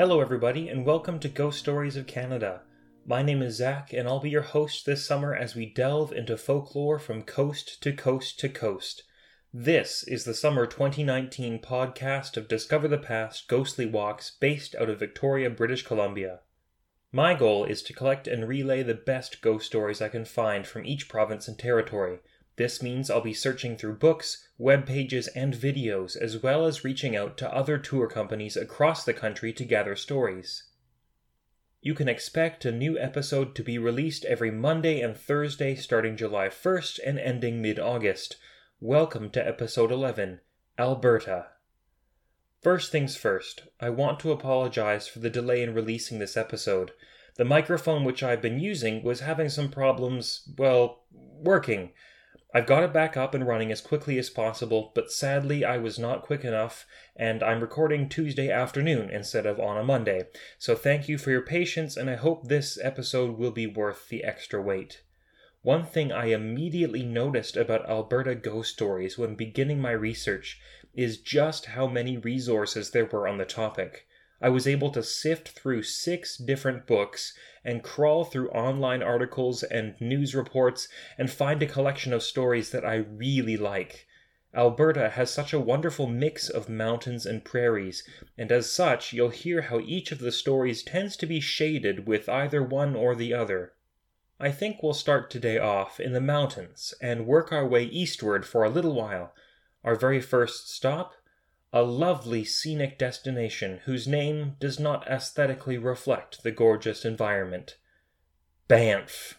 Hello, everybody, and welcome to Ghost Stories of Canada. My name is Zach, and I'll be your host this summer as we delve into folklore from coast to coast to coast. This is the Summer 2019 podcast of Discover the Past Ghostly Walks based out of Victoria, British Columbia. My goal is to collect and relay the best ghost stories I can find from each province and territory. This means I'll be searching through books, web pages, and videos, as well as reaching out to other tour companies across the country to gather stories. You can expect a new episode to be released every Monday and Thursday starting July 1st and ending mid August. Welcome to episode 11 Alberta. First things first, I want to apologize for the delay in releasing this episode. The microphone which I've been using was having some problems, well, working. I've got it back up and running as quickly as possible, but sadly I was not quick enough, and I'm recording Tuesday afternoon instead of on a Monday. So thank you for your patience, and I hope this episode will be worth the extra wait. One thing I immediately noticed about Alberta ghost stories when beginning my research is just how many resources there were on the topic. I was able to sift through six different books and crawl through online articles and news reports and find a collection of stories that I really like. Alberta has such a wonderful mix of mountains and prairies, and as such, you'll hear how each of the stories tends to be shaded with either one or the other. I think we'll start today off in the mountains and work our way eastward for a little while. Our very first stop a lovely scenic destination whose name does not aesthetically reflect the gorgeous environment. Banff.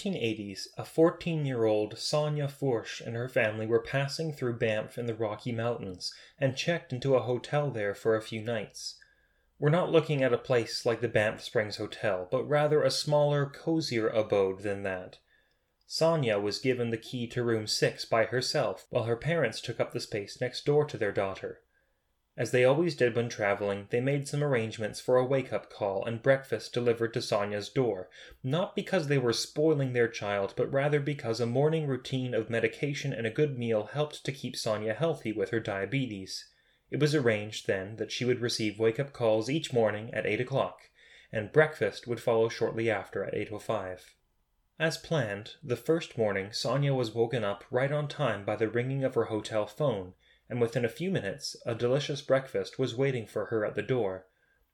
1980s, a 14 year old Sonia Fourche and her family were passing through Banff in the Rocky Mountains and checked into a hotel there for a few nights. We're not looking at a place like the Banff Springs Hotel, but rather a smaller, cozier abode than that. Sonia was given the key to room 6 by herself, while her parents took up the space next door to their daughter. As they always did when traveling, they made some arrangements for a wake up call and breakfast delivered to Sonia's door, not because they were spoiling their child, but rather because a morning routine of medication and a good meal helped to keep Sonia healthy with her diabetes. It was arranged then that she would receive wake up calls each morning at 8 o'clock, and breakfast would follow shortly after at 8.05. As planned, the first morning Sonia was woken up right on time by the ringing of her hotel phone and within a few minutes a delicious breakfast was waiting for her at the door.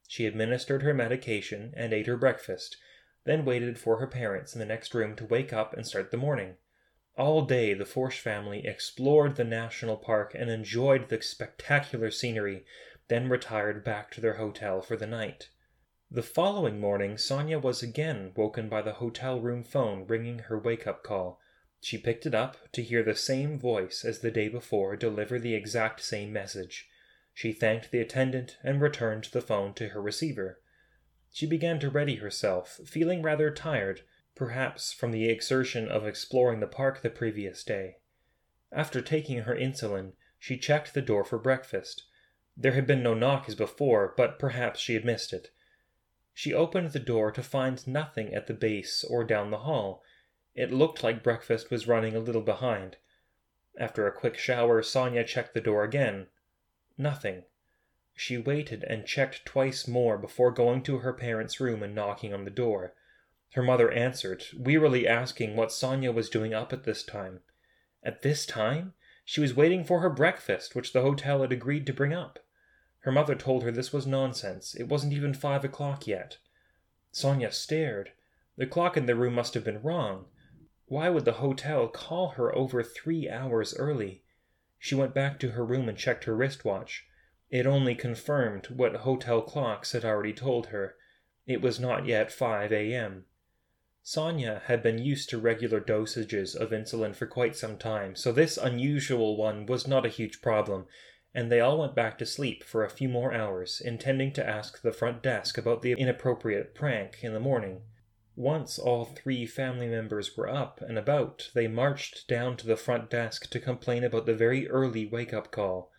She administered her medication and ate her breakfast, then waited for her parents in the next room to wake up and start the morning. All day the Fourche family explored the national park and enjoyed the spectacular scenery, then retired back to their hotel for the night. The following morning Sonia was again woken by the hotel room phone ringing her wake up call. She picked it up to hear the same voice as the day before deliver the exact same message. She thanked the attendant and returned the phone to her receiver. She began to ready herself, feeling rather tired, perhaps from the exertion of exploring the park the previous day. After taking her insulin, she checked the door for breakfast. There had been no knock as before, but perhaps she had missed it. She opened the door to find nothing at the base or down the hall, it looked like breakfast was running a little behind. After a quick shower, Sonya checked the door again. Nothing. She waited and checked twice more before going to her parents' room and knocking on the door. Her mother answered, wearily asking what Sonya was doing up at this time. At this time? She was waiting for her breakfast, which the hotel had agreed to bring up. Her mother told her this was nonsense. It wasn't even five o'clock yet. Sonya stared. The clock in the room must have been wrong. Why would the hotel call her over three hours early? She went back to her room and checked her wristwatch. It only confirmed what hotel clocks had already told her. It was not yet 5 a.m. Sonya had been used to regular dosages of insulin for quite some time, so this unusual one was not a huge problem, and they all went back to sleep for a few more hours, intending to ask the front desk about the inappropriate prank in the morning. Once all three family members were up and about, they marched down to the front desk to complain about the very early wake up call.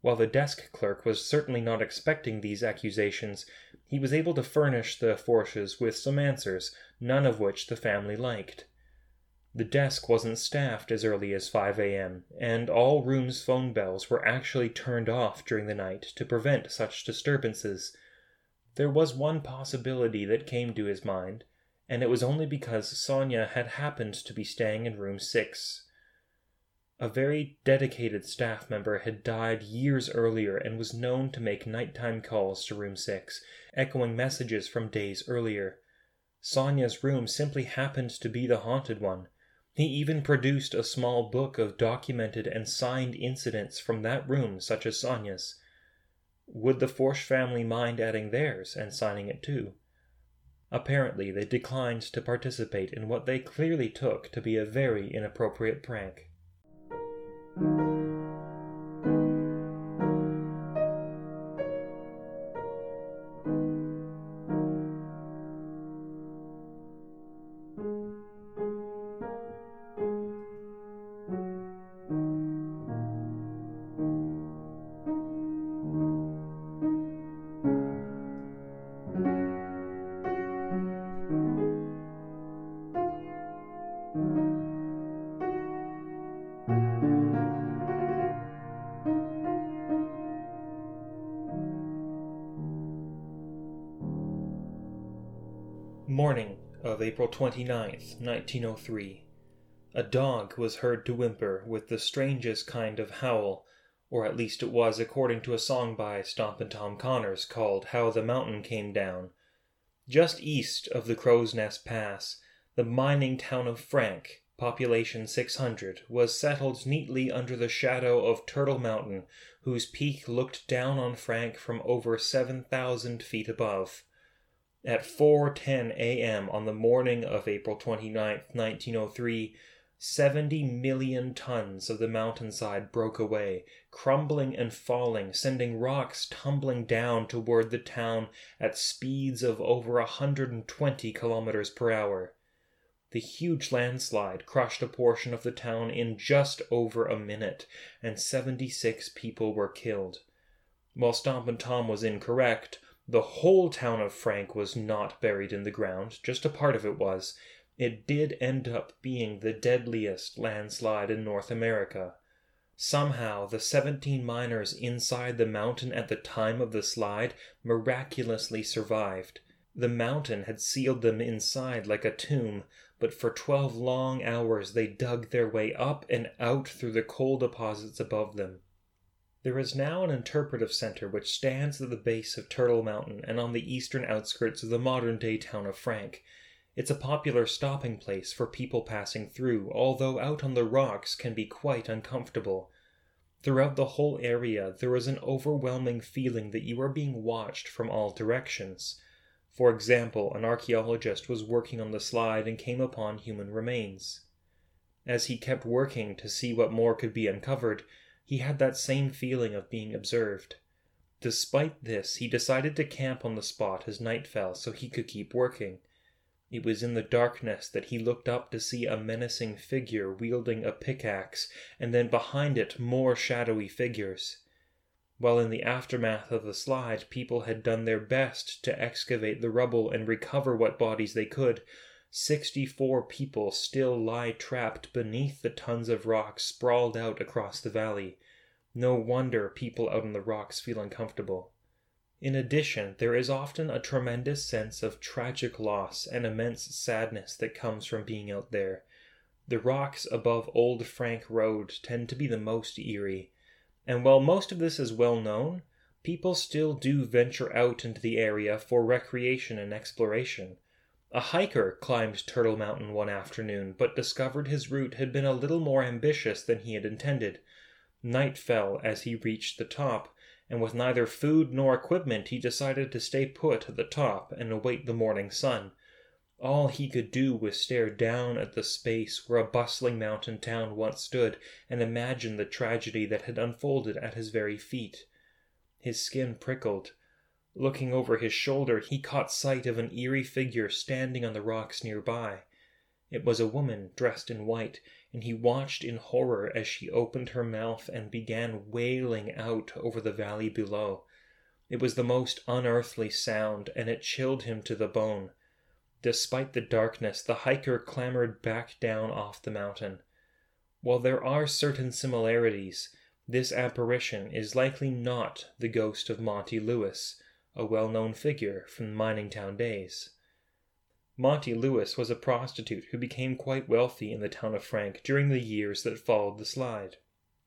While the desk clerk was certainly not expecting these accusations, he was able to furnish the Forsches with some answers, none of which the family liked. The desk wasn't staffed as early as 5 a.m., and all rooms' phone bells were actually turned off during the night to prevent such disturbances. There was one possibility that came to his mind, and it was only because Sonya had happened to be staying in room 6. A very dedicated staff member had died years earlier and was known to make nighttime calls to room 6, echoing messages from days earlier. Sonya's room simply happened to be the haunted one. He even produced a small book of documented and signed incidents from that room, such as Sonya's. Would the Forsch family mind adding theirs and signing it too? Apparently, they declined to participate in what they clearly took to be a very inappropriate prank. April 29th, 1903. A dog was heard to whimper with the strangest kind of howl, or at least it was according to a song by Stompin' Tom Connors called How the Mountain Came Down. Just east of the Crowsnest Pass, the mining town of Frank, population 600, was settled neatly under the shadow of Turtle Mountain, whose peak looked down on Frank from over 7,000 feet above. At 4:10 a.m. on the morning of April 29, 1903, 70 million tons of the mountainside broke away, crumbling and falling, sending rocks tumbling down toward the town at speeds of over 120 kilometers per hour. The huge landslide crushed a portion of the town in just over a minute, and 76 people were killed. While Stompin' Tom was incorrect, the whole town of Frank was not buried in the ground, just a part of it was. It did end up being the deadliest landslide in North America. Somehow, the 17 miners inside the mountain at the time of the slide miraculously survived. The mountain had sealed them inside like a tomb, but for 12 long hours they dug their way up and out through the coal deposits above them. There is now an interpretive center which stands at the base of Turtle Mountain and on the eastern outskirts of the modern day town of Frank. It's a popular stopping place for people passing through, although out on the rocks can be quite uncomfortable. Throughout the whole area, there is an overwhelming feeling that you are being watched from all directions. For example, an archaeologist was working on the slide and came upon human remains. As he kept working to see what more could be uncovered, he had that same feeling of being observed. Despite this, he decided to camp on the spot as night fell so he could keep working. It was in the darkness that he looked up to see a menacing figure wielding a pickaxe, and then behind it more shadowy figures. While in the aftermath of the slide, people had done their best to excavate the rubble and recover what bodies they could, 64 people still lie trapped beneath the tons of rocks sprawled out across the valley. No wonder people out on the rocks feel uncomfortable. In addition, there is often a tremendous sense of tragic loss and immense sadness that comes from being out there. The rocks above Old Frank Road tend to be the most eerie, and while most of this is well known, people still do venture out into the area for recreation and exploration. A hiker climbed Turtle Mountain one afternoon, but discovered his route had been a little more ambitious than he had intended. Night fell as he reached the top, and with neither food nor equipment, he decided to stay put at the top and await the morning sun. All he could do was stare down at the space where a bustling mountain town once stood and imagine the tragedy that had unfolded at his very feet. His skin prickled. Looking over his shoulder, he caught sight of an eerie figure standing on the rocks nearby. It was a woman dressed in white, and he watched in horror as she opened her mouth and began wailing out over the valley below. It was the most unearthly sound, and it chilled him to the bone. Despite the darkness, the hiker clambered back down off the mountain. While there are certain similarities, this apparition is likely not the ghost of Monty Lewis, a well known figure from the mining town days. Monty Lewis was a prostitute who became quite wealthy in the town of Frank during the years that followed the slide.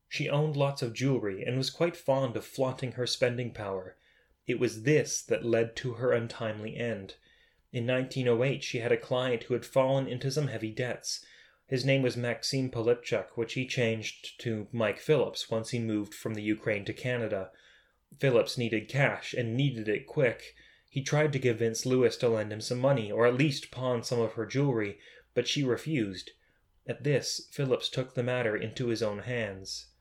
She owned lots of jewelry and was quite fond of flaunting her spending power. It was this that led to her untimely end. In 1908, she had a client who had fallen into some heavy debts. His name was Maxim Polipchuk, which he changed to Mike Phillips once he moved from the Ukraine to Canada. Phillips needed cash and needed it quick. He tried to convince Lewis to lend him some money, or at least pawn some of her jewelry, but she refused. At this, Phillips took the matter into his own hands.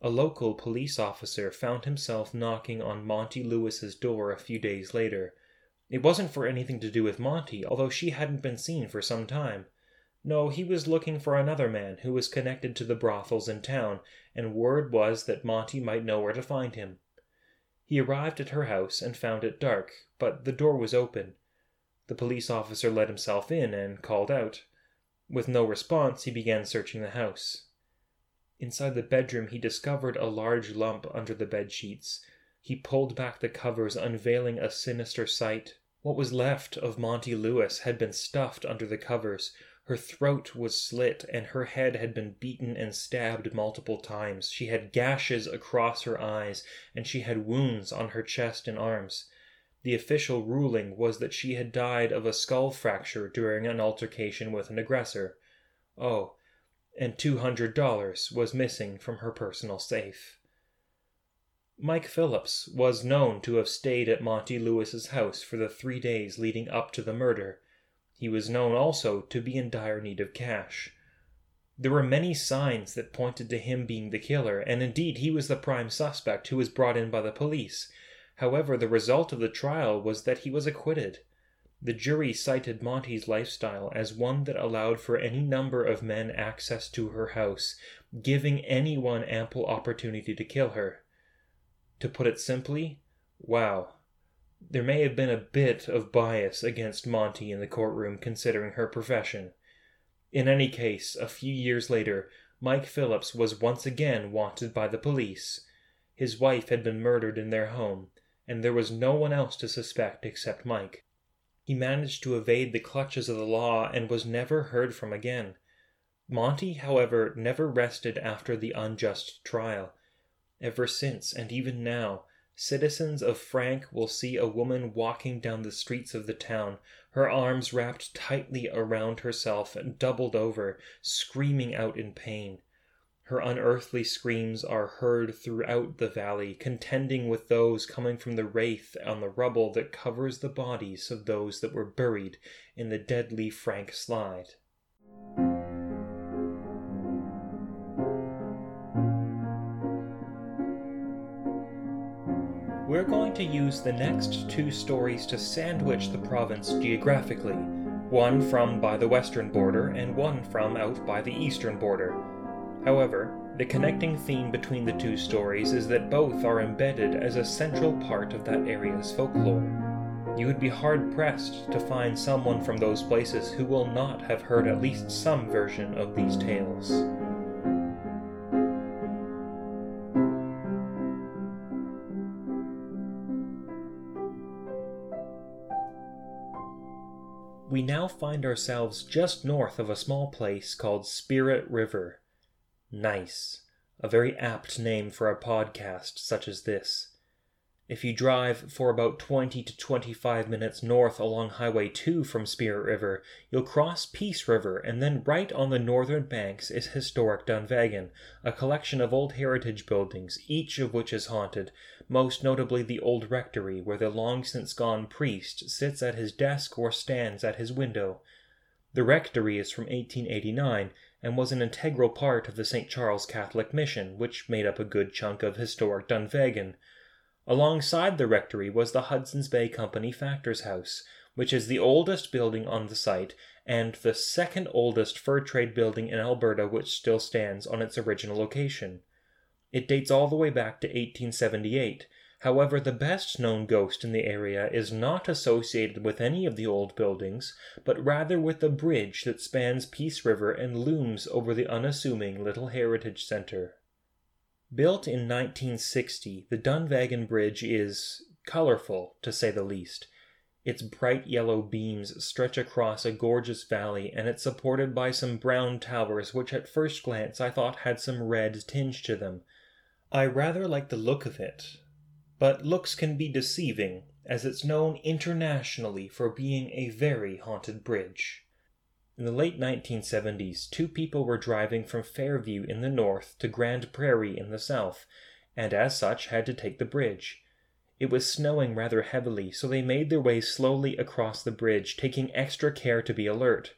A local police officer found himself knocking on Monty Lewis's door a few days later. It wasn't for anything to do with Monty, although she hadn't been seen for some time. No, he was looking for another man who was connected to the brothels in town, and word was that Monty might know where to find him. He arrived at her house and found it dark, but the door was open. The police officer let himself in and called out. With no response, he began searching the house. Inside the bedroom, he discovered a large lump under the bed sheets. He pulled back the covers, unveiling a sinister sight. What was left of Monty Lewis had been stuffed under the covers. Her throat was slit, and her head had been beaten and stabbed multiple times. She had gashes across her eyes, and she had wounds on her chest and arms. The official ruling was that she had died of a skull fracture during an altercation with an aggressor. Oh, and two hundred dollars was missing from her personal safe. Mike Phillips was known to have stayed at Monty Lewis's house for the three days leading up to the murder. He was known also to be in dire need of cash. There were many signs that pointed to him being the killer, and indeed he was the prime suspect who was brought in by the police. However, the result of the trial was that he was acquitted. The jury cited Monty's lifestyle as one that allowed for any number of men access to her house, giving anyone ample opportunity to kill her. To put it simply, wow. There may have been a bit of bias against Monty in the courtroom considering her profession. In any case, a few years later, Mike Phillips was once again wanted by the police. His wife had been murdered in their home, and there was no one else to suspect except Mike. He managed to evade the clutches of the law and was never heard from again. Monty, however, never rested after the unjust trial. Ever since, and even now, Citizens of Frank will see a woman walking down the streets of the town, her arms wrapped tightly around herself and doubled over, screaming out in pain. Her unearthly screams are heard throughout the valley, contending with those coming from the wraith on the rubble that covers the bodies of those that were buried in the deadly Frank slide. To use the next two stories to sandwich the province geographically, one from by the western border and one from out by the eastern border. However, the connecting theme between the two stories is that both are embedded as a central part of that area's folklore. You would be hard pressed to find someone from those places who will not have heard at least some version of these tales. Now find ourselves just north of a small place called Spirit River. Nice. A very apt name for a podcast such as this. If you drive for about 20 to 25 minutes north along Highway 2 from Spirit River, you'll cross Peace River, and then right on the northern banks is historic Dunvegan, a collection of old heritage buildings, each of which is haunted, most notably the old rectory, where the long since gone priest sits at his desk or stands at his window. The rectory is from 1889 and was an integral part of the St. Charles Catholic Mission, which made up a good chunk of historic Dunvegan. Alongside the rectory was the Hudson's Bay Company Factor's House, which is the oldest building on the site and the second oldest fur trade building in Alberta which still stands on its original location. It dates all the way back to 1878. However, the best known ghost in the area is not associated with any of the old buildings, but rather with the bridge that spans Peace River and looms over the unassuming little heritage center. Built in 1960, the Dunvegan Bridge is colorful, to say the least. Its bright yellow beams stretch across a gorgeous valley, and it's supported by some brown towers which at first glance I thought had some red tinge to them. I rather like the look of it, but looks can be deceiving, as it's known internationally for being a very haunted bridge. In the late 1970s, two people were driving from Fairview in the north to Grande Prairie in the south, and as such had to take the bridge. It was snowing rather heavily, so they made their way slowly across the bridge, taking extra care to be alert.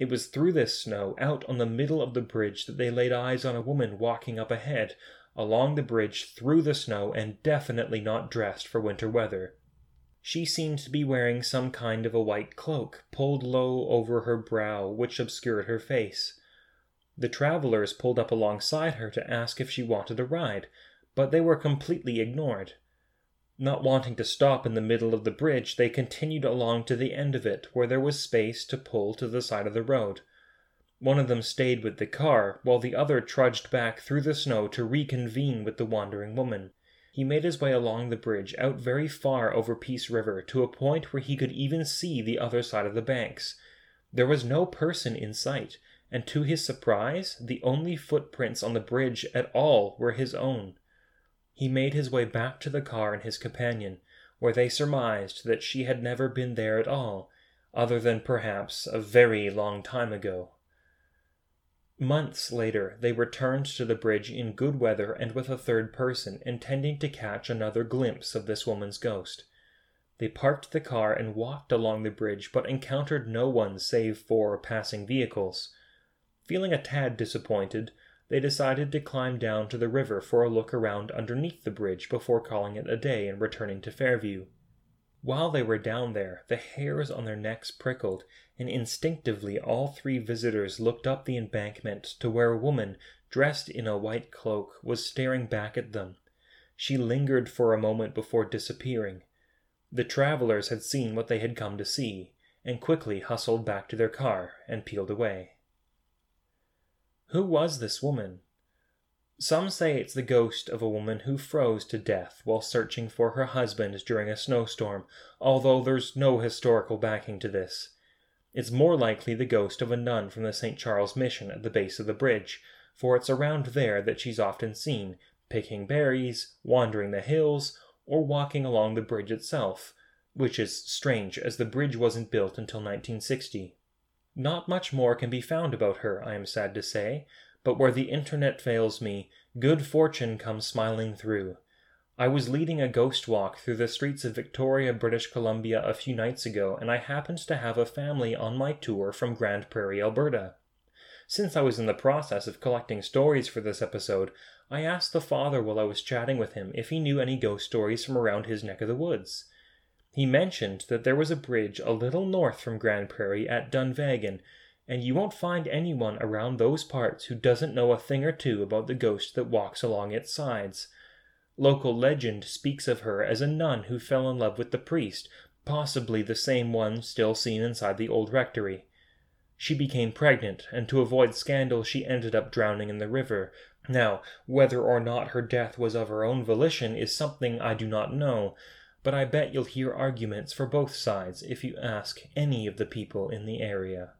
It was through this snow, out on the middle of the bridge, that they laid eyes on a woman walking up ahead, along the bridge through the snow, and definitely not dressed for winter weather. She seemed to be wearing some kind of a white cloak, pulled low over her brow, which obscured her face. The travelers pulled up alongside her to ask if she wanted a ride, but they were completely ignored. Not wanting to stop in the middle of the bridge, they continued along to the end of it, where there was space to pull to the side of the road. One of them stayed with the car, while the other trudged back through the snow to reconvene with the wandering woman. He made his way along the bridge out very far over Peace River to a point where he could even see the other side of the banks. There was no person in sight, and to his surprise, the only footprints on the bridge at all were his own. He made his way back to the car and his companion, where they surmised that she had never been there at all, other than perhaps a very long time ago. Months later, they returned to the bridge in good weather and with a third person, intending to catch another glimpse of this woman's ghost. They parked the car and walked along the bridge, but encountered no one save for passing vehicles. Feeling a tad disappointed, they decided to climb down to the river for a look around underneath the bridge before calling it a day and returning to Fairview. While they were down there, the hairs on their necks prickled, and instinctively all three visitors looked up the embankment to where a woman, dressed in a white cloak, was staring back at them. She lingered for a moment before disappearing. The travelers had seen what they had come to see, and quickly hustled back to their car and peeled away. Who was this woman? Some say it's the ghost of a woman who froze to death while searching for her husband during a snowstorm, although there's no historical backing to this. It's more likely the ghost of a nun from the St. Charles Mission at the base of the bridge, for it's around there that she's often seen, picking berries, wandering the hills, or walking along the bridge itself, which is strange as the bridge wasn't built until 1960. Not much more can be found about her, I am sad to say, but where the internet fails me, good fortune comes smiling through. I was leading a ghost walk through the streets of Victoria, British Columbia a few nights ago, and I happened to have a family on my tour from Grande Prairie, Alberta. Since I was in the process of collecting stories for this episode, I asked the father while I was chatting with him if he knew any ghost stories from around his neck of the woods. He mentioned that there was a bridge a little north from Grande Prairie at Dunvegan and you won't find anyone around those parts who doesn't know a thing or two about the ghost that walks along its sides. Local legend speaks of her as a nun who fell in love with the priest, possibly the same one still seen inside the old rectory. She became pregnant, and to avoid scandal, she ended up drowning in the river. Now, whether or not her death was of her own volition is something I do not know, but I bet you'll hear arguments for both sides if you ask any of the people in the area.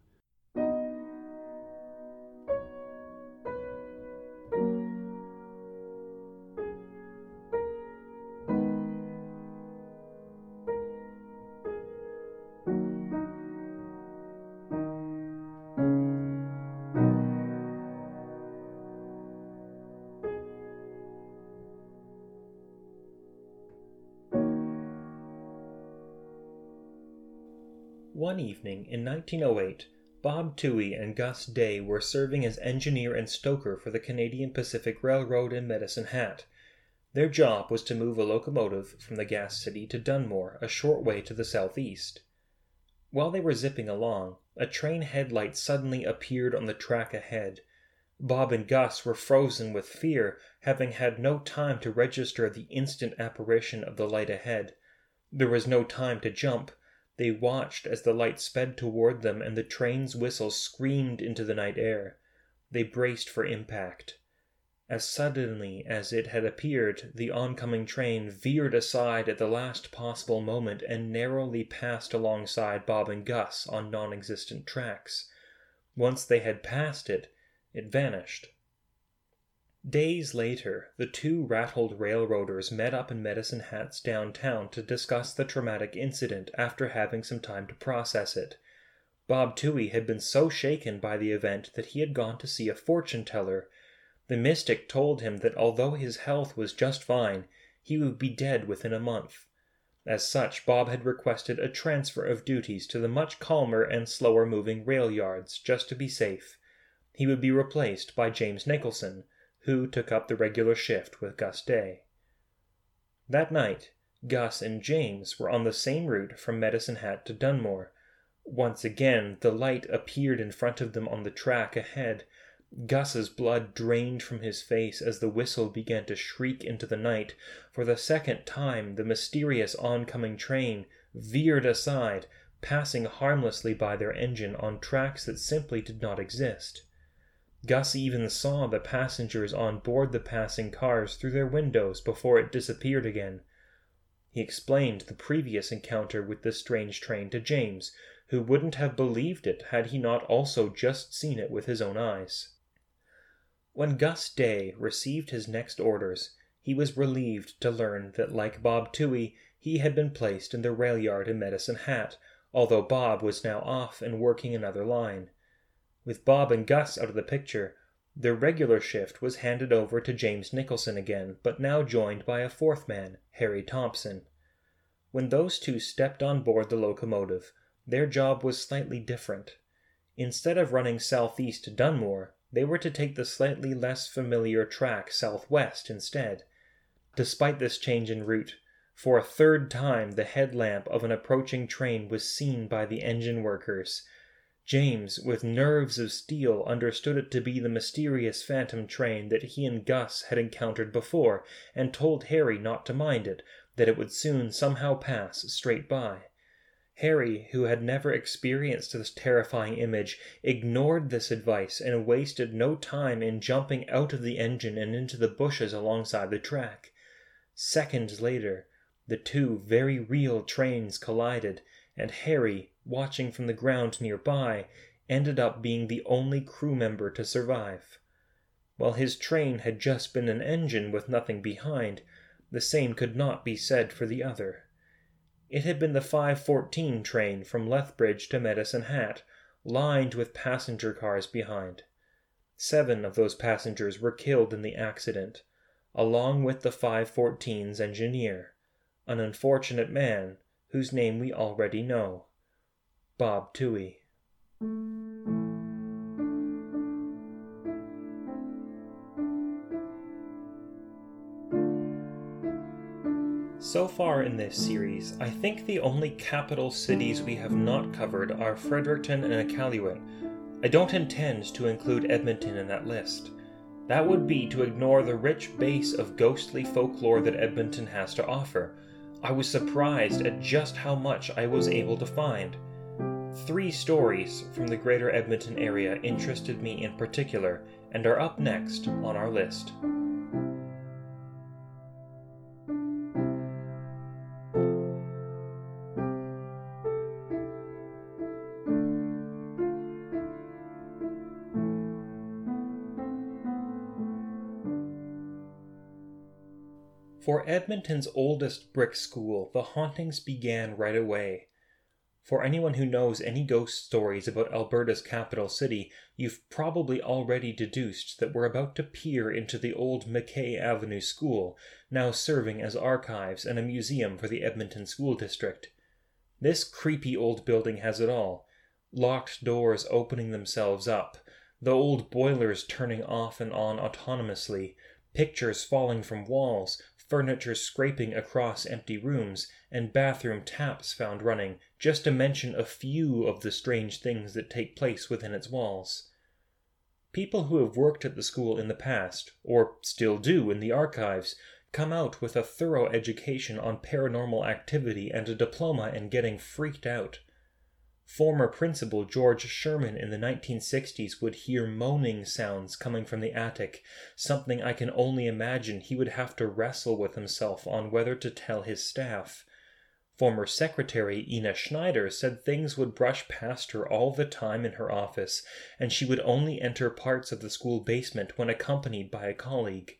One evening in 1908, Bob Toohey and Gus Day were serving as engineer and stoker for the Canadian Pacific Railroad in Medicine Hat. Their job was to move a locomotive from the gas city to Dunmore, a short way to the southeast. While they were zipping along, a train headlight suddenly appeared on the track ahead. Bob and Gus were frozen with fear, having had no time to register the instant apparition of the light ahead. There was no time to jump. They watched as the light sped toward them and the train's whistle screamed into the night air. They braced for impact. As suddenly as it had appeared, the oncoming train veered aside at the last possible moment and narrowly passed alongside Bob and Gus on non existent tracks. Once they had passed it, it vanished. Days later, the two rattled railroaders met up in Medicine Hat's downtown to discuss the traumatic incident after having some time to process it. Bob Toohey had been so shaken by the event that he had gone to see a fortune teller. The mystic told him that although his health was just fine, he would be dead within a month. As such, Bob had requested a transfer of duties to the much calmer and slower moving rail yards just to be safe. He would be replaced by James Nicholson who took up the regular shift with Gus Day. That night, Gus and James were on the same route from Medicine Hat to Dunmore. Once again, the light appeared in front of them on the track ahead. Gus's blood drained from his face as the whistle began to shriek into the night. For the second time, the mysterious oncoming train veered aside, passing harmlessly by their engine on tracks that simply did not exist. Gus even saw the passengers on board the passing cars through their windows before it disappeared again. He explained the previous encounter with the strange train to James, who wouldn't have believed it had he not also just seen it with his own eyes. When Gus Day received his next orders, he was relieved to learn that, like Bob Toohey, he had been placed in the rail yard in Medicine Hat, although Bob was now off and working another line. With Bob and Gus out of the picture, their regular shift was handed over to James Nicholson again, but now joined by a fourth man, Harry Thompson. When those two stepped on board the locomotive, their job was slightly different. Instead of running southeast to Dunmore, they were to take the slightly less familiar track southwest instead. Despite this change in route, for a third time the headlamp of an approaching train was seen by the engine workers, James, with nerves of steel, understood it to be the mysterious phantom train that he and Gus had encountered before, and told Harry not to mind it, that it would soon somehow pass straight by. Harry, who had never experienced this terrifying image, ignored this advice and wasted no time in jumping out of the engine and into the bushes alongside the track. Seconds later, the two very real trains collided, and Harry, watching from the ground nearby, ended up being the only crew member to survive. While his train had just been an engine with nothing behind, the same could not be said for the other. It had been the 514 train from Lethbridge to Medicine Hat, lined with passenger cars behind. Seven of those passengers were killed in the accident, along with the 514's engineer, an unfortunate man whose name we already know Bob Toohey. So far in this series, I think the only capital cities we have not covered are Fredericton and Iqaluit. I don't intend to include Edmonton in that list. That would be to ignore the rich base of ghostly folklore that Edmonton has to offer, I was surprised at just how much I was able to find. Three stories from the greater Edmonton area interested me in particular and are up next on our list. For Edmonton's oldest brick school, the hauntings began right away. For anyone who knows any ghost stories about Alberta's capital city, you've probably already deduced that we're about to peer into the old McKay Avenue School, now serving as archives and a museum for the Edmonton School District. This creepy old building has it all locked doors opening themselves up, the old boilers turning off and on autonomously, pictures falling from walls, furniture scraping across empty rooms, and bathroom taps found running, just to mention a few of the strange things that take place within its walls. People who have worked at the school in the past, or still do in the archives, come out with a thorough education on paranormal activity and a diploma in getting freaked out. Former principal George Sherman in the 1960s would hear moaning sounds coming from the attic, something I can only imagine he would have to wrestle with himself on whether to tell his staff. Former secretary Ina Schneider said things would brush past her all the time in her office, and she would only enter parts of the school basement when accompanied by a colleague.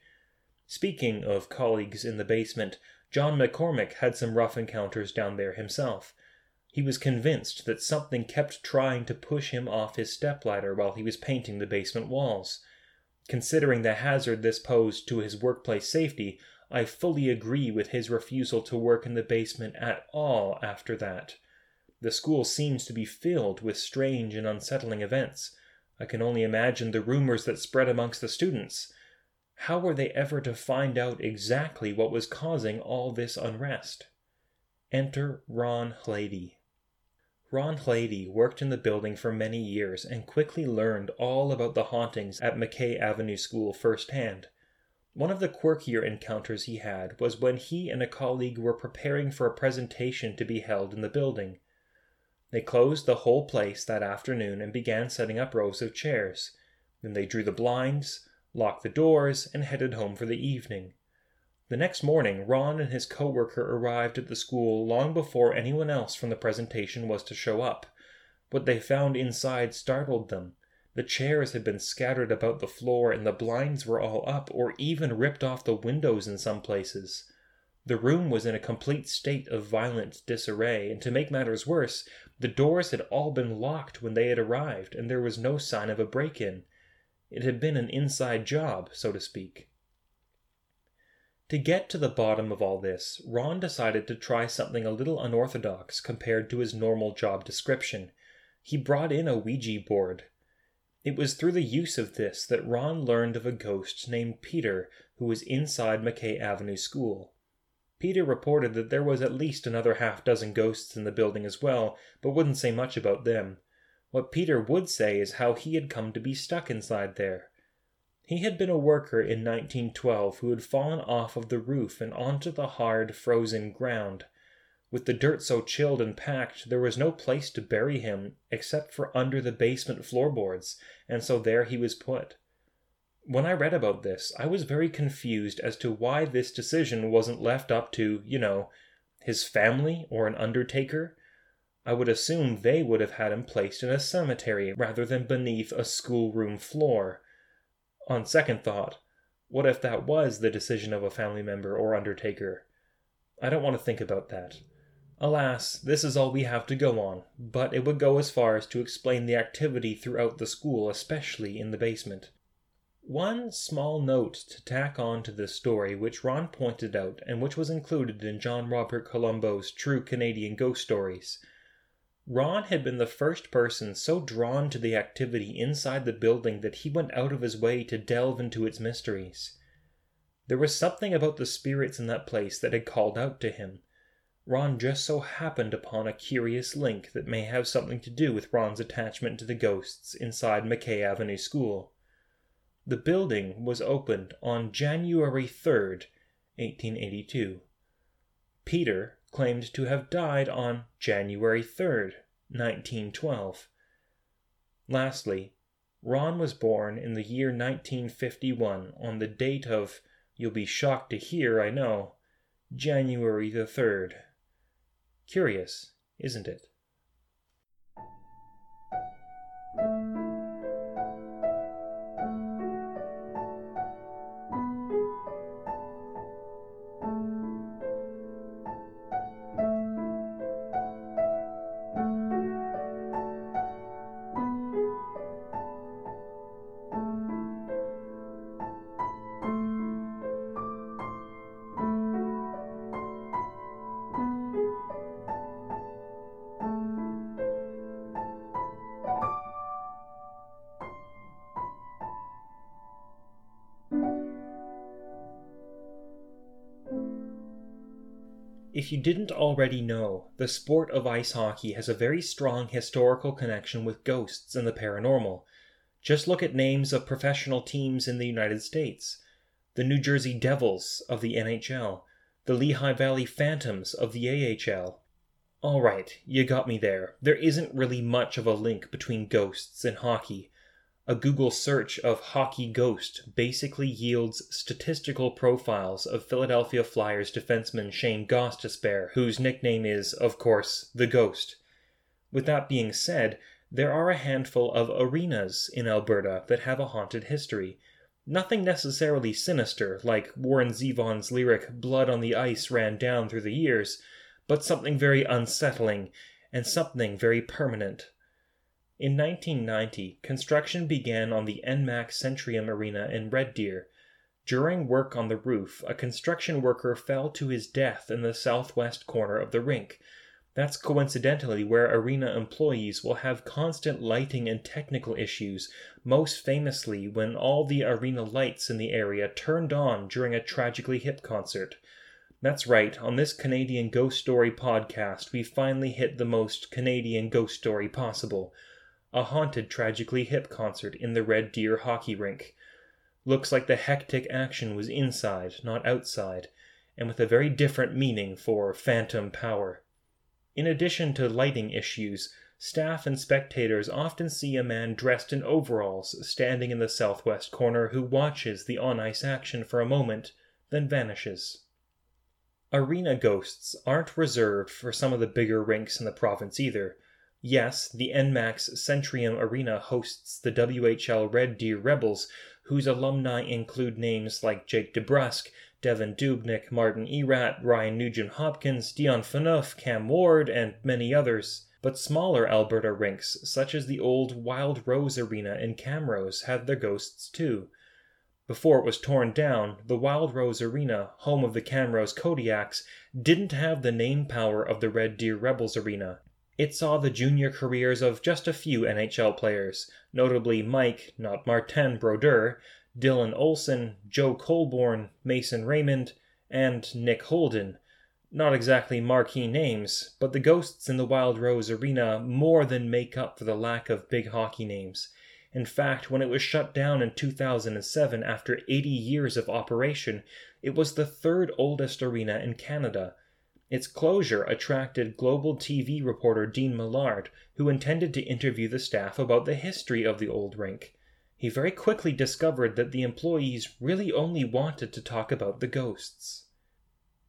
Speaking of colleagues in the basement, John McCormick had some rough encounters down there himself. He was convinced that something kept trying to push him off his stepladder while he was painting the basement walls. Considering the hazard this posed to his workplace safety, I fully agree with his refusal to work in the basement at all after that. The school seems to be filled with strange and unsettling events. I can only imagine the rumors that spread amongst the students. How were they ever to find out exactly what was causing all this unrest? Enter Ron Hlady. Ron Hlady worked in the building for many years and quickly learned all about the hauntings at McKay Avenue School firsthand. One of the quirkier encounters he had was when he and a colleague were preparing for a presentation to be held in the building. They closed the whole place that afternoon and began setting up rows of chairs. Then they drew the blinds, locked the doors, and headed home for the evening. The next morning, Ron and his coworker arrived at the school long before anyone else from the presentation was to show up. What they found inside startled them. The chairs had been scattered about the floor, and the blinds were all up, or even ripped off the windows in some places. The room was in a complete state of violent disarray, and to make matters worse, the doors had all been locked when they had arrived, and there was no sign of a break in. It had been an inside job, so to speak. To get to the bottom of all this, Ron decided to try something a little unorthodox compared to his normal job description. He brought in a Ouija board. It was through the use of this that Ron learned of a ghost named Peter who was inside McKay Avenue School. Peter reported that there was at least another half dozen ghosts in the building as well, but wouldn't say much about them. What Peter would say is how he had come to be stuck inside there. He had been a worker in 1912 who had fallen off of the roof and onto the hard, frozen ground. With the dirt so chilled and packed, there was no place to bury him except for under the basement floorboards, and so there he was put. When I read about this, I was very confused as to why this decision wasn't left up to, you know, his family or an undertaker. I would assume they would have had him placed in a cemetery rather than beneath a schoolroom floor. On second thought, what if that was the decision of a family member or undertaker? I don't want to think about that. Alas, this is all we have to go on, but it would go as far as to explain the activity throughout the school, especially in the basement. One small note to tack on to this story, which Ron pointed out and which was included in John Robert Colombo's True Canadian Ghost Stories, Ron had been the first person so drawn to the activity inside the building that he went out of his way to delve into its mysteries. There was something about the spirits in that place that had called out to him. Ron just so happened upon a curious link that may have something to do with Ron's attachment to the ghosts inside McKay Avenue School. The building was opened on January 3rd, 1882. Peter, claimed to have died on January 3rd, 1912. Lastly, Ron was born in the year 1951 on the date of, you'll be shocked to hear, I know, January the 3rd. Curious, isn't it? Didn't already know, the sport of ice hockey has a very strong historical connection with ghosts and the paranormal. Just look at names of professional teams in the United States the New Jersey Devils of the NHL, the Lehigh Valley Phantoms of the AHL. Alright, you got me there. There isn't really much of a link between ghosts and hockey. A Google search of hockey ghost basically yields statistical profiles of Philadelphia Flyers defenseman Shane Gostisbehere, whose nickname is, of course, the Ghost. With that being said, there are a handful of arenas in Alberta that have a haunted history. Nothing necessarily sinister, like Warren Zevon's lyric Blood on the Ice ran down through the years, but something very unsettling and something very permanent. In 1990, construction began on the ENMAX Centrium Arena in Red Deer. During work on the roof, a construction worker fell to his death in the southwest corner of the rink. That's coincidentally where arena employees will have constant lighting and technical issues, most famously when all the arena lights in the area turned on during a Tragically Hip concert. That's right, on this Canadian Ghost Story podcast, we finally hit the most Canadian ghost story possible a haunted Tragically Hip concert in the Red Deer hockey rink. Looks like the hectic action was inside, not outside, and with a very different meaning for phantom power. In addition to lighting issues, staff and spectators often see a man dressed in overalls standing in the southwest corner who watches the on ice action for a moment, then vanishes. Arena ghosts aren't reserved for some of the bigger rinks in the province either. Yes, the ENMAX Centrium Arena hosts the WHL Red Deer Rebels, whose alumni include names like Jake DeBrusk, Devan Dubnyk, Martin Erat, Ryan Nugent Hopkins, Dion Phaneuf, Cam Ward, and many others. But smaller Alberta rinks, such as the old Wild Rose Arena in Camrose, had their ghosts too. Before it was torn down, the Wild Rose Arena, home of the Camrose Kodiaks, didn't have the name power of the Red Deer Rebels Arena. It saw the junior careers of just a few NHL players, notably Mike, not Martin Brodeur, Dylan Olsen, Joe Colborne, Mason Raymond, and Nick Holden. Not exactly marquee names, but the ghosts in the Wild Rose Arena more than make up for the lack of big hockey names. In fact, when it was shut down in 2007 after 80 years of operation, it was the third oldest arena in Canada. Its closure attracted global TV reporter Dean Millard, who intended to interview the staff about the history of the old rink he very quickly discovered that the employees really only wanted to talk about the ghosts.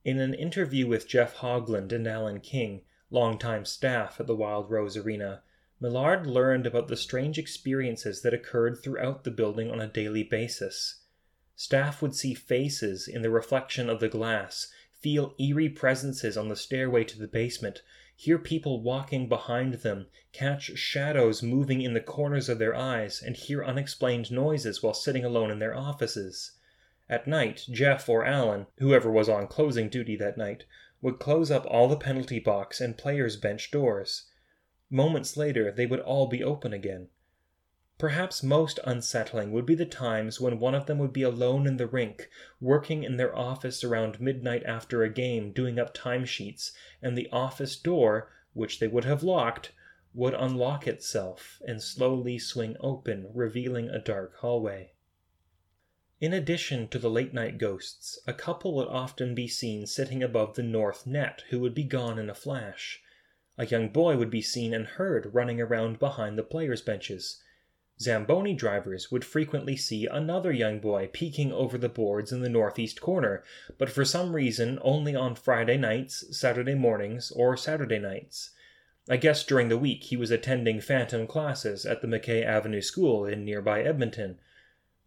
In an interview with Jeff Hogland and Alan King, longtime staff at the Wild Rose Arena, Millard learned about the strange experiences that occurred throughout the building on a daily basis. Staff would see faces in the reflection of the glass, feel eerie presences on the stairway to the basement, hear people walking behind them, catch shadows moving in the corners of their eyes, and hear unexplained noises while sitting alone in their offices. At night, Jeff or Alan, whoever was on closing duty that night, would close up all the penalty box and players' bench doors. Moments later, they would all be open again. Perhaps most unsettling would be the times when one of them would be alone in the rink, working in their office around midnight after a game, doing up timesheets, and the office door, which they would have locked, would unlock itself and slowly swing open, revealing a dark hallway. In addition to the late night ghosts, a couple would often be seen sitting above the north net who would be gone in a flash. A young boy would be seen and heard running around behind the players' benches. Zamboni drivers would frequently see another young boy peeking over the boards in the northeast corner, but for some reason only on Friday nights, Saturday mornings, or Saturday nights. I guess during the week he was attending phantom classes at the McKay Avenue School in nearby Edmonton.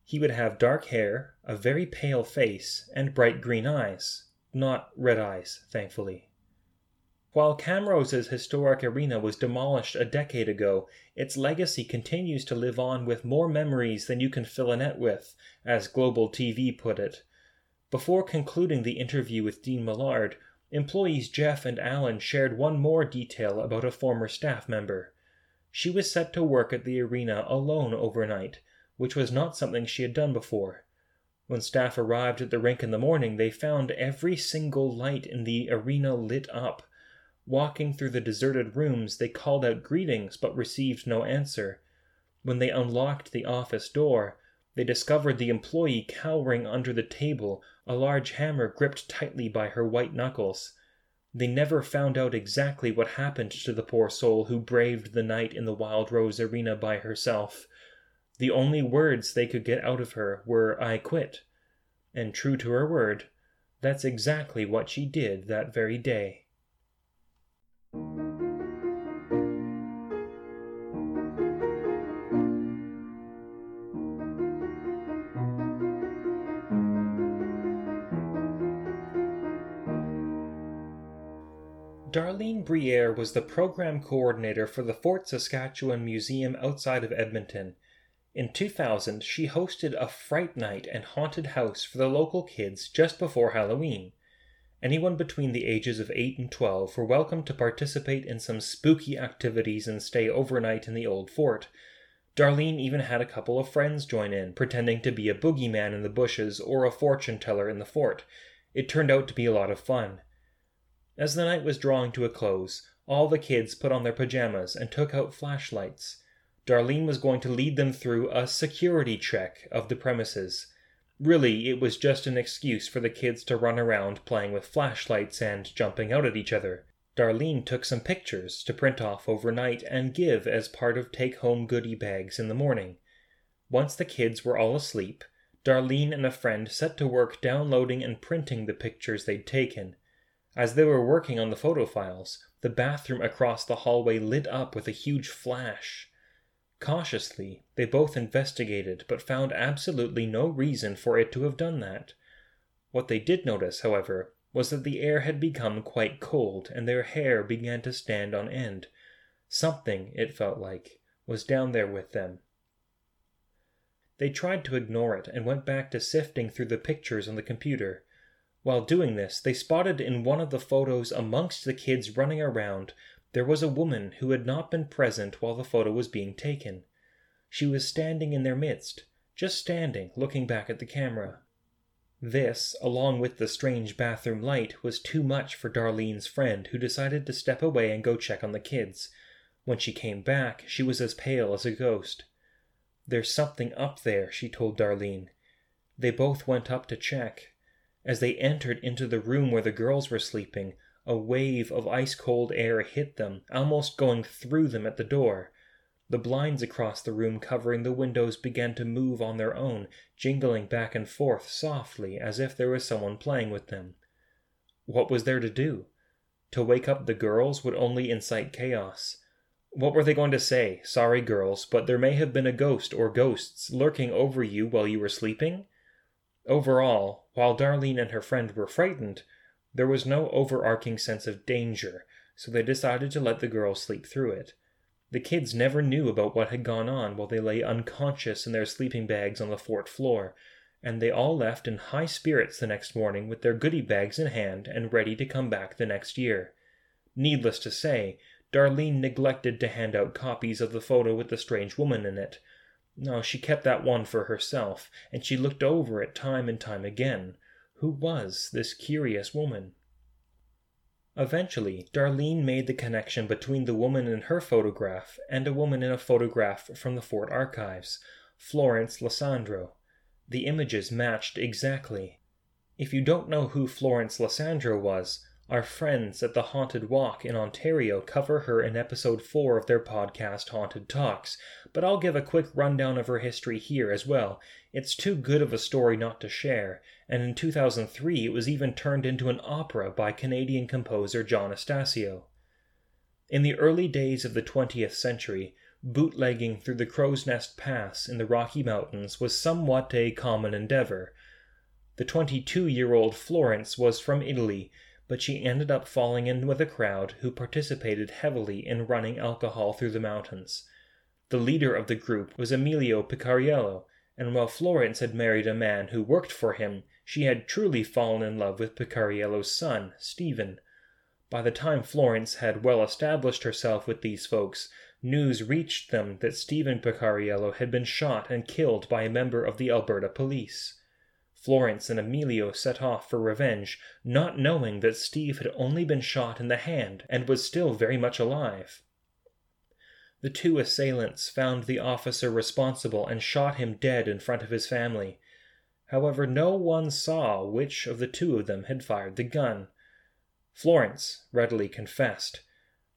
He would have dark hair, a very pale face, and bright green eyes. Not red eyes, thankfully. While Camrose's historic arena was demolished a decade ago, its legacy continues to live on with more memories than you can fill a net with, as Global TV put it. Before concluding the interview with Dean Millard, employees Jeff and Alan shared one more detail about a former staff member. She was set to work at the arena alone overnight, which was not something she had done before. When staff arrived at the rink in the morning, they found every single light in the arena lit up. Walking through the deserted rooms, they called out greetings but received no answer. When they unlocked the office door, they discovered the employee cowering under the table, a large hammer gripped tightly by her white knuckles. They never found out exactly what happened to the poor soul who braved the night in the Wild Rose Arena by herself. The only words they could get out of her were, I quit. And true to her word, that's exactly what she did that very day. Darlene Briere was the program coordinator for the Fort Saskatchewan Museum outside of Edmonton. In 2000, she hosted a Fright Night and Haunted House for the local kids just before Halloween. Anyone between the ages of 8 and 12 were welcome to participate in some spooky activities and stay overnight in the old fort. Darlene even had a couple of friends join in, pretending to be a boogeyman in the bushes or a fortune teller in the fort. It turned out to be a lot of fun. As the night was drawing to a close, all the kids put on their pajamas and took out flashlights. Darlene was going to lead them through a security check of the premises. Really, it was just an excuse for the kids to run around playing with flashlights and jumping out at each other. Darlene took some pictures to print off overnight and give as part of take home goodie bags in the morning. Once the kids were all asleep, Darlene and a friend set to work downloading and printing the pictures they'd taken. As they were working on the photo files, the bathroom across the hallway lit up with a huge flash. Cautiously, they both investigated but found absolutely no reason for it to have done that. What they did notice, however, was that the air had become quite cold and their hair began to stand on end. Something, it felt like, was down there with them. They tried to ignore it and went back to sifting through the pictures on the computer. While doing this, they spotted in one of the photos amongst the kids running around there was a woman who had not been present while the photo was being taken. She was standing in their midst, just standing, looking back at the camera. This, along with the strange bathroom light, was too much for Darlene's friend, who decided to step away and go check on the kids. When she came back, she was as pale as a ghost. There's something up there, she told Darlene. They both went up to check. As they entered into the room where the girls were sleeping, a wave of ice cold air hit them, almost going through them at the door. The blinds across the room covering the windows began to move on their own, jingling back and forth softly as if there was someone playing with them. What was there to do? To wake up the girls would only incite chaos. What were they going to say? Sorry, girls, but there may have been a ghost or ghosts lurking over you while you were sleeping? Overall, while Darlene and her friend were frightened, there was no overarching sense of danger, so they decided to let the girls sleep through it. The kids never knew about what had gone on while they lay unconscious in their sleeping bags on the fort floor, and they all left in high spirits the next morning with their goodie bags in hand and ready to come back the next year. Needless to say, Darlene neglected to hand out copies of the photo with the strange woman in it, no, she kept that one for herself, and she looked over it time and time again. Who was this curious woman? Eventually, Darlene made the connection between the woman in her photograph and a woman in a photograph from the fort archives, Florence Lassandro. The images matched exactly. If you don't know who Florence Lassandro was, our friends at the Haunted Walk in Ontario cover her in episode 4 of their podcast Haunted Talks, but I'll give a quick rundown of her history here as well. It's too good of a story not to share, and in 2003 it was even turned into an opera by Canadian composer John Estacio. In the early days of the 20th century, bootlegging through the Crowsnest Pass in the Rocky Mountains was somewhat a common endeavor. The 22 year old Florence was from Italy but she ended up falling in with a crowd who participated heavily in running alcohol through the mountains. The leader of the group was Emilio Picariello, and while Florence had married a man who worked for him, she had truly fallen in love with Picariello's son, Stephen. By the time Florence had well established herself with these folks, news reached them that Stephen Picariello had been shot and killed by a member of the Alberta police. Florence and Emilio set off for revenge, not knowing that Steve had only been shot in the hand and was still very much alive. The two assailants found the officer responsible and shot him dead in front of his family. However, no one saw which of the two of them had fired the gun. Florence readily confessed.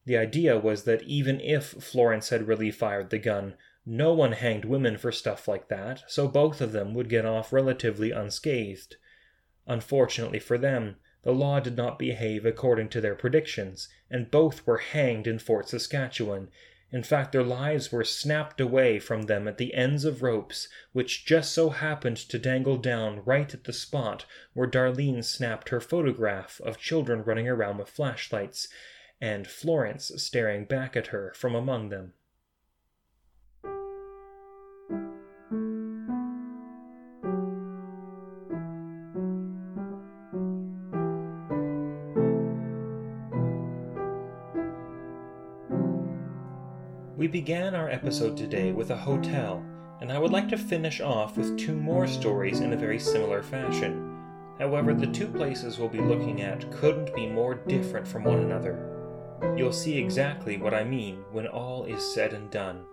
The idea was that even if Florence had really fired the gun, no one hanged women for stuff like that, so both of them would get off relatively unscathed. Unfortunately for them, the law did not behave according to their predictions, and both were hanged in Fort Saskatchewan. In fact, their lives were snapped away from them at the ends of ropes, which just so happened to dangle down right at the spot where Darlene snapped her photograph of children running around with flashlights, and Florence staring back at her from among them. We began our episode today with a hotel, and I would like to finish off with two more stories in a very similar fashion. However, the two places we'll be looking at couldn't be more different from one another. You'll see exactly what I mean when all is said and done.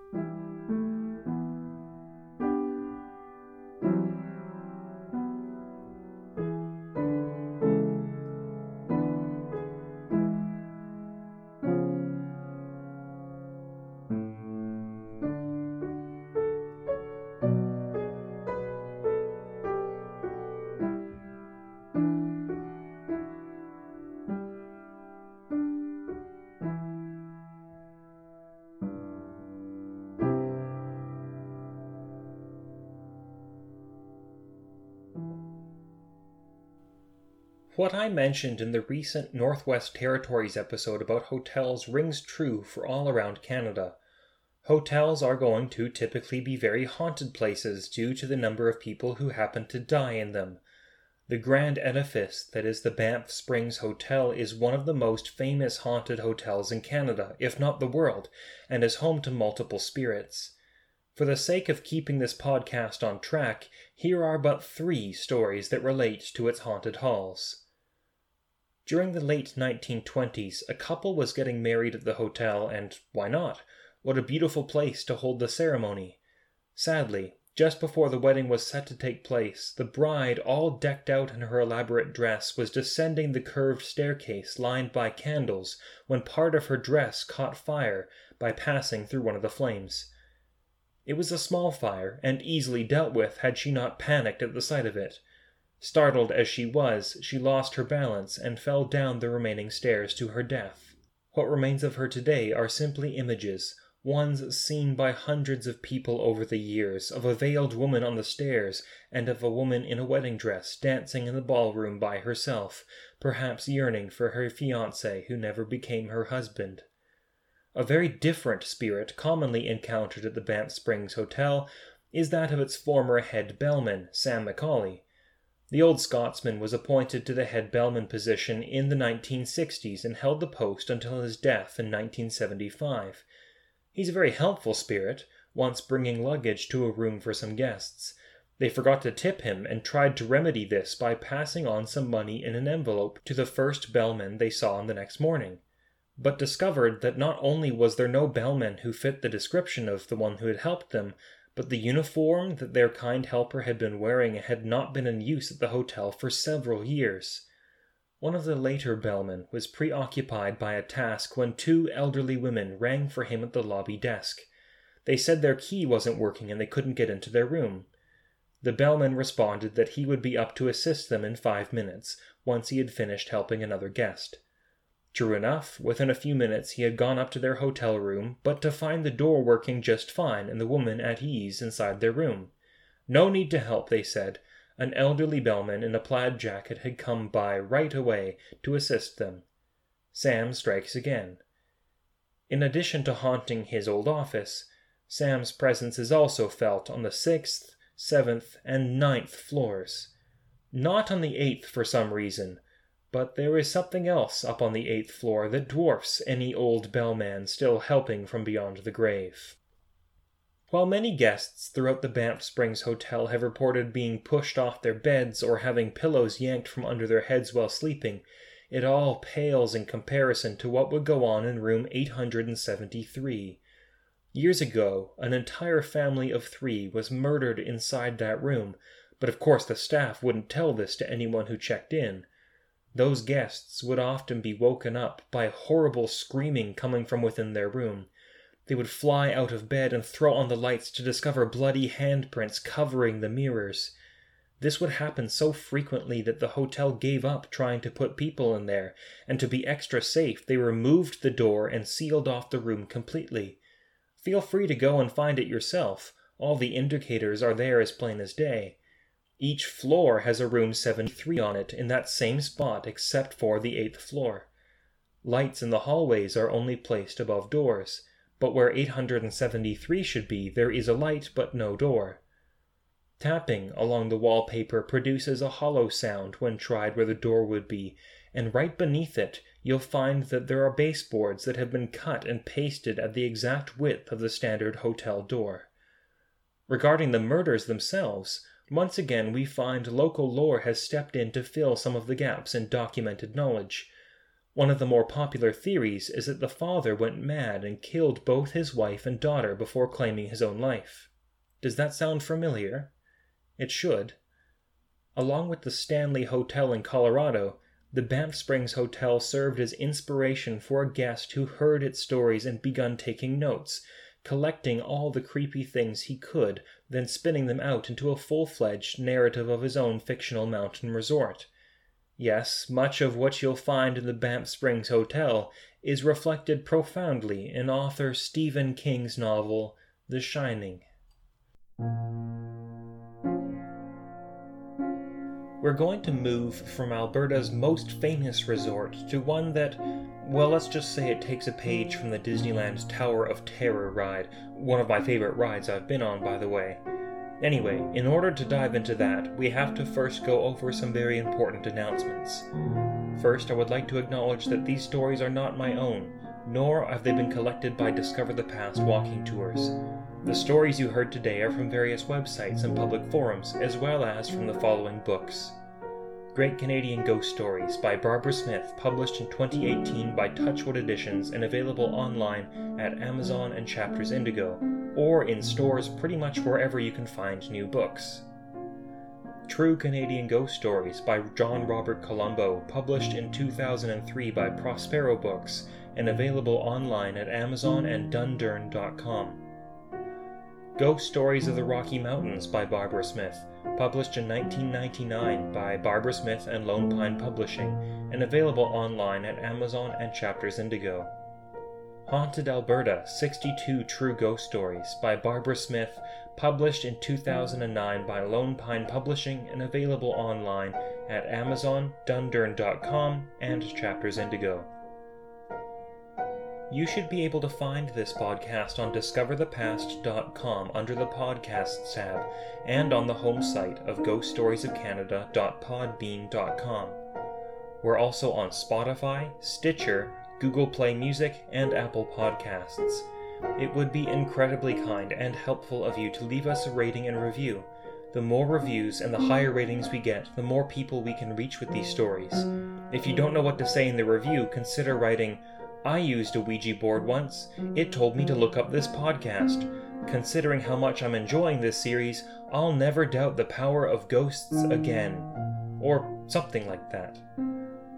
What I mentioned in the recent Northwest Territories episode about hotels rings true for all around Canada. Hotels are going to typically be very haunted places due to the number of people who happen to die in them. The grand edifice that is the Banff Springs Hotel is one of the most famous haunted hotels in Canada, if not the world, and is home to multiple spirits. For the sake of keeping this podcast on track, here are but three stories that relate to its haunted halls. During the late 1920s, a couple was getting married at the hotel, and why not? What a beautiful place to hold the ceremony. Sadly, just before the wedding was set to take place, the bride, all decked out in her elaborate dress, was descending the curved staircase lined by candles when part of her dress caught fire by passing through one of the flames. It was a small fire, and easily dealt with had she not panicked at the sight of it. Startled as she was, she lost her balance and fell down the remaining stairs to her death. What remains of her today are simply images, ones seen by hundreds of people over the years, of a veiled woman on the stairs, and of a woman in a wedding dress dancing in the ballroom by herself, perhaps yearning for her fiance who never became her husband. A very different spirit commonly encountered at the Banff Springs Hotel is that of its former head bellman, Sam McCauley. The old Scotsman was appointed to the head bellman position in the 1960s and held the post until his death in 1975. He's a very helpful spirit, once bringing luggage to a room for some guests. They forgot to tip him and tried to remedy this by passing on some money in an envelope to the first bellman they saw on the next morning, but discovered that not only was there no bellman who fit the description of the one who had helped them, but the uniform that their kind helper had been wearing had not been in use at the hotel for several years. One of the later bellmen was preoccupied by a task when two elderly women rang for him at the lobby desk. They said their key wasn't working and they couldn't get into their room. The bellman responded that he would be up to assist them in five minutes, once he had finished helping another guest. True enough, within a few minutes he had gone up to their hotel room, but to find the door working just fine and the woman at ease inside their room. No need to help, they said. An elderly bellman in a plaid jacket had come by right away to assist them. Sam strikes again. In addition to haunting his old office, Sam's presence is also felt on the sixth, seventh, and ninth floors. Not on the eighth for some reason, but there is something else up on the eighth floor that dwarfs any old bellman still helping from beyond the grave. While many guests throughout the Banff Springs Hotel have reported being pushed off their beds or having pillows yanked from under their heads while sleeping, it all pales in comparison to what would go on in room 873. Years ago, an entire family of three was murdered inside that room, but of course the staff wouldn't tell this to anyone who checked in. Those guests would often be woken up by horrible screaming coming from within their room. They would fly out of bed and throw on the lights to discover bloody handprints covering the mirrors. This would happen so frequently that the hotel gave up trying to put people in there, and to be extra safe, they removed the door and sealed off the room completely. Feel free to go and find it yourself. All the indicators are there as plain as day. Each floor has a room 73 on it in that same spot except for the eighth floor. Lights in the hallways are only placed above doors but where 873 should be, there is a light but no door. Tapping along the wallpaper produces a hollow sound when tried where the door would be, and right beneath it you'll find that there are baseboards that have been cut and pasted at the exact width of the standard hotel door. Regarding the murders themselves, once again we find local lore has stepped in to fill some of the gaps in documented knowledge. One of the more popular theories is that the father went mad and killed both his wife and daughter before claiming his own life. Does that sound familiar? It should. Along with the Stanley Hotel in Colorado, the Banff Springs Hotel served as inspiration for a guest who heard its stories and begun taking notes, collecting all the creepy things he could, then spinning them out into a full fledged narrative of his own fictional mountain resort. Yes, much of what you'll find in the Banff Springs Hotel is reflected profoundly in author Stephen King's novel, The Shining. We're going to move from Alberta's most famous resort to one that, well, let's just say it takes a page from the Disneyland Tower of Terror ride, one of my favorite rides I've been on, by the way. Anyway, in order to dive into that, we have to first go over some very important announcements. First, I would like to acknowledge that these stories are not my own, nor have they been collected by Discover the Past walking tours. The stories you heard today are from various websites and public forums, as well as from the following books. Great Canadian Ghost Stories by Barbara Smith, published in 2018 by Touchwood Editions and available online at Amazon and Chapters Indigo, or in stores pretty much wherever you can find new books. True Canadian Ghost Stories by John Robert Colombo, published in 2003 by Prospero Books and available online at Amazon and Dundurn.com. Ghost Stories of the Rocky Mountains hmm. by Barbara Smith, published in 1999 by Barbara Smith and Lone Pine Publishing, and available online at Amazon and Chapters Indigo. Haunted Alberta 62 True Ghost Stories by Barbara Smith, published in 2009 by Lone Pine Publishing and available online at Amazon, Dundurn.com, and Chapters Indigo. You should be able to find this podcast on discoverthepast.com under the Podcasts tab and on the home site of ghoststoriesofcanada.podbean.com. We're also on Spotify, Stitcher, Google Play Music, and Apple Podcasts. It would be incredibly kind and helpful of you to leave us a rating and review. The more reviews and the higher ratings we get, the more people we can reach with these stories. If you don't know what to say in the review, consider writing, I used a Ouija board once. It told me to look up this podcast. Considering how much I'm enjoying this series, I'll never doubt the power of ghosts again. Or something like that.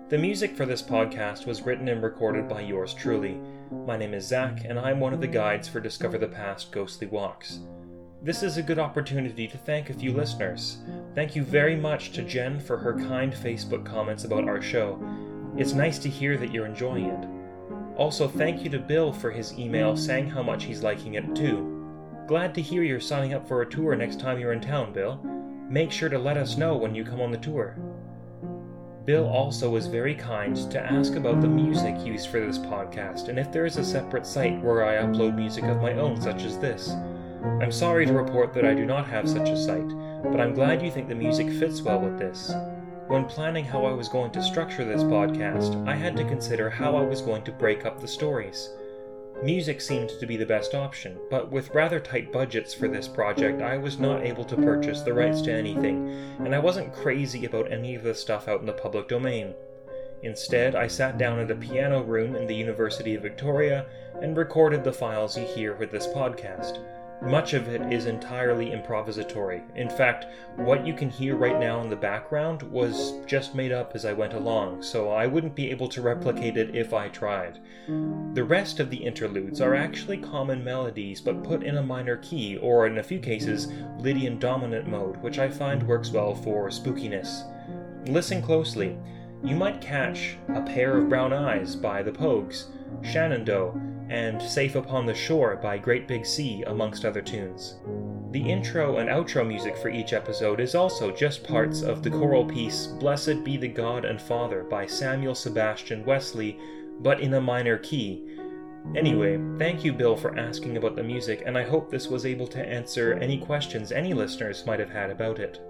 The music for this podcast was written and recorded by yours truly. My name is Zach, and I'm one of the guides for Discover the Past Ghostly Walks. This is a good opportunity to thank a few listeners. Thank you very much to Jen for her kind Facebook comments about our show. It's nice to hear that you're enjoying it. Also, thank you to Bill for his email saying how much he's liking it too. Glad to hear you're signing up for a tour next time you're in town, Bill. Make sure to let us know when you come on the tour. Bill also was very kind to ask about the music used for this podcast and if there is a separate site where I upload music of my own, such as this. I'm sorry to report that I do not have such a site, but I'm glad you think the music fits well with this. When planning how I was going to structure this podcast, I had to consider how I was going to break up the stories. Music seemed to be the best option, but with rather tight budgets for this project, I was not able to purchase the rights to anything, and I wasn't crazy about any of the stuff out in the public domain. Instead, I sat down at a piano room in the University of Victoria and recorded the files you hear with this podcast. Much of it is entirely improvisatory. In fact, what you can hear right now in the background was just made up as I went along, so I wouldn't be able to replicate it if I tried. The rest of the interludes are actually common melodies but put in a minor key, or in a few cases, Lydian dominant mode, which I find works well for spookiness. Listen closely. You might catch A Pair of Brown Eyes by the Pogues, Shenandoah, and Safe Upon the Shore by Great Big Sea, amongst other tunes. The intro and outro music for each episode is also just parts of the choral piece Blessed Be the God and Father by Samuel Sebastian Wesley, but in a minor key. Anyway, thank you, Bill, for asking about the music, and I hope this was able to answer any questions any listeners might have had about it.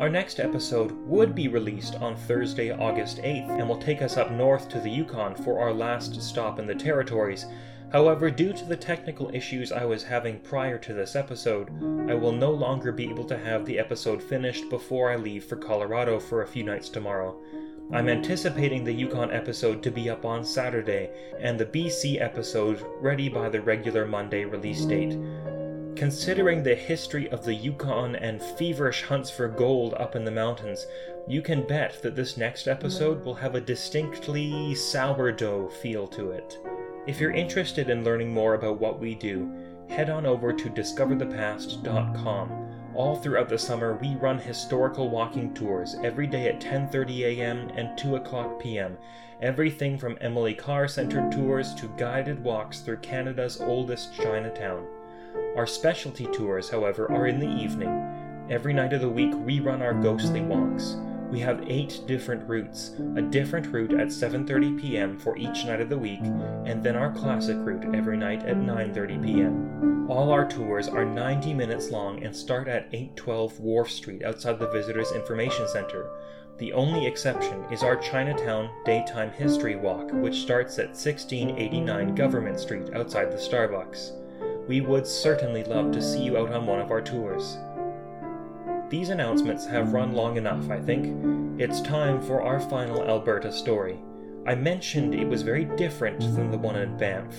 Our next episode would be released on Thursday, August 8th, and will take us up north to the Yukon for our last stop in the territories. However, due to the technical issues I was having prior to this episode, I will no longer be able to have the episode finished before I leave for Colorado for a few nights tomorrow. I'm anticipating the Yukon episode to be up on Saturday, and the BC episode ready by the regular Monday release date. Considering the history of the Yukon and feverish hunts for gold up in the mountains, you can bet that this next episode will have a distinctly sourdough feel to it. If you're interested in learning more about what we do, head on over to discoverthepast.com. All throughout the summer, we run historical walking tours every day at 10:30 a.m. and 2 o'clock p.m. Everything from Emily Carr-centered tours to guided walks through Canada's oldest Chinatown. Our specialty tours, however, are in the evening. Every night of the week, we run our ghostly walks. We have eight different routes, a different route at 7:30 p.m. for each night of the week, and then our classic route every night at 9:30 p.m. All our tours are 90 minutes long and start at 812 Wharf Street outside the Visitors Information Center. The only exception is our Chinatown Daytime History Walk, which starts at 1689 Government Street outside the Starbucks we would certainly love to see you out on one of our tours. These announcements have run long enough, I think. It's time for our final Alberta story. I mentioned it was very different than the one in Banff.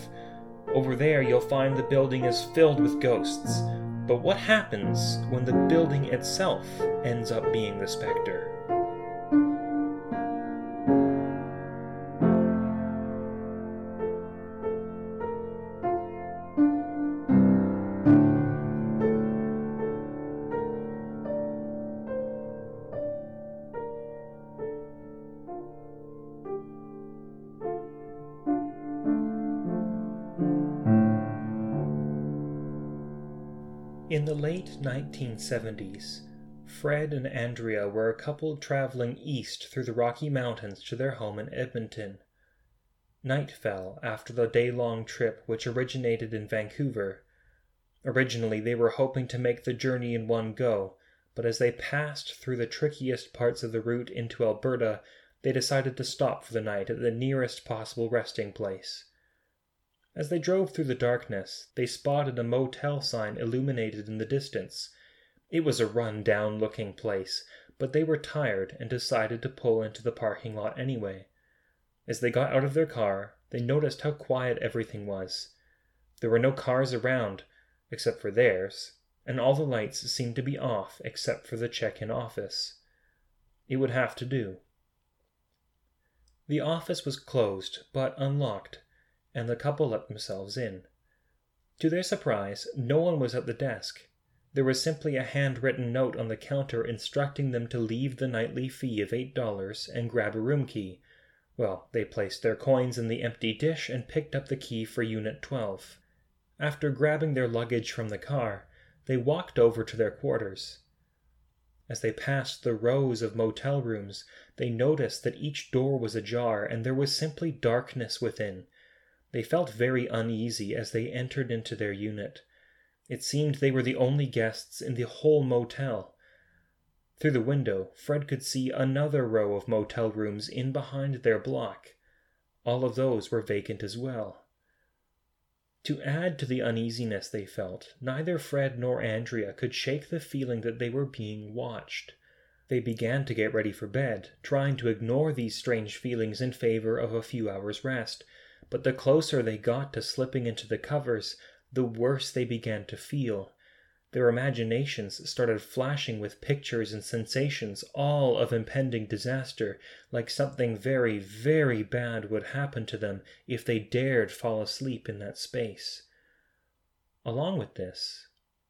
Over there, you'll find the building is filled with ghosts. But what happens when the building itself ends up being the specter? The late 1970s, Fred and Andrea were a couple traveling east through the Rocky Mountains to their home in Edmonton. Night fell after the day long trip which originated in Vancouver. Originally, they were hoping to make the journey in one go, but as they passed through the trickiest parts of the route into Alberta, they decided to stop for the night at the nearest possible resting place. As they drove through the darkness, they spotted a motel sign illuminated in the distance. It was a run down looking place, but they were tired and decided to pull into the parking lot anyway. As they got out of their car, they noticed how quiet everything was. There were no cars around, except for theirs, and all the lights seemed to be off except for the check in office. It would have to do. The office was closed, but unlocked and the couple let themselves in. To their surprise, no one was at the desk. There was simply a handwritten note on the counter instructing them to leave the nightly fee of eight dollars and grab a room key. Well, they placed their coins in the empty dish and picked up the key for Unit 12. After grabbing their luggage from the car, they walked over to their quarters. As they passed the rows of motel rooms, they noticed that each door was ajar and there was simply darkness within, they felt very uneasy as they entered into their unit. It seemed they were the only guests in the whole motel. Through the window, Fred could see another row of motel rooms in behind their block. All of those were vacant as well. To add to the uneasiness they felt, neither Fred nor Andrea could shake the feeling that they were being watched. They began to get ready for bed, trying to ignore these strange feelings in favor of a few hours' rest, but the closer they got to slipping into the covers, the worse they began to feel. Their imaginations started flashing with pictures and sensations, all of impending disaster, like something very, very bad would happen to them if they dared fall asleep in that space. Along with this,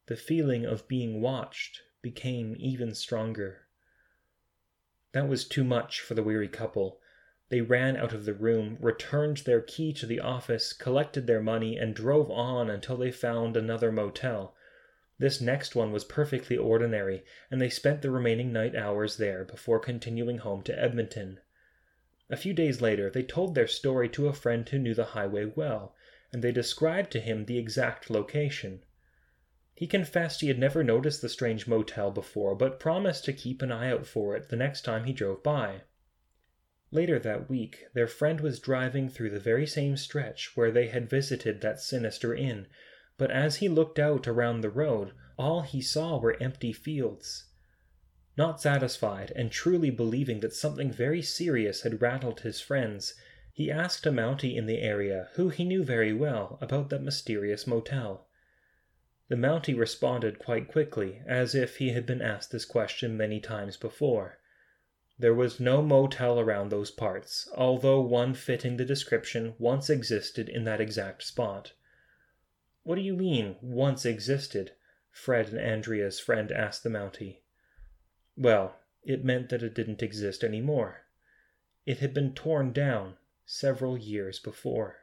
the feeling of being watched became even stronger. That was too much for the weary couple. They ran out of the room, returned their key to the office, collected their money, and drove on until they found another motel. This next one was perfectly ordinary, and they spent the remaining night hours there before continuing home to Edmonton. A few days later, they told their story to a friend who knew the highway well, and they described to him the exact location. He confessed he had never noticed the strange motel before, but promised to keep an eye out for it the next time he drove by. Later that week, their friend was driving through the very same stretch where they had visited that sinister inn, but as he looked out around the road, all he saw were empty fields. Not satisfied, and truly believing that something very serious had rattled his friends, he asked a Mountie in the area, who he knew very well, about that mysterious motel. The Mountie responded quite quickly, as if he had been asked this question many times before. There was no motel around those parts, although one fitting the description once existed in that exact spot. What do you mean, once existed? Fred and Andrea's friend asked the Mountie. Well, it meant that it didn't exist any more. It had been torn down several years before.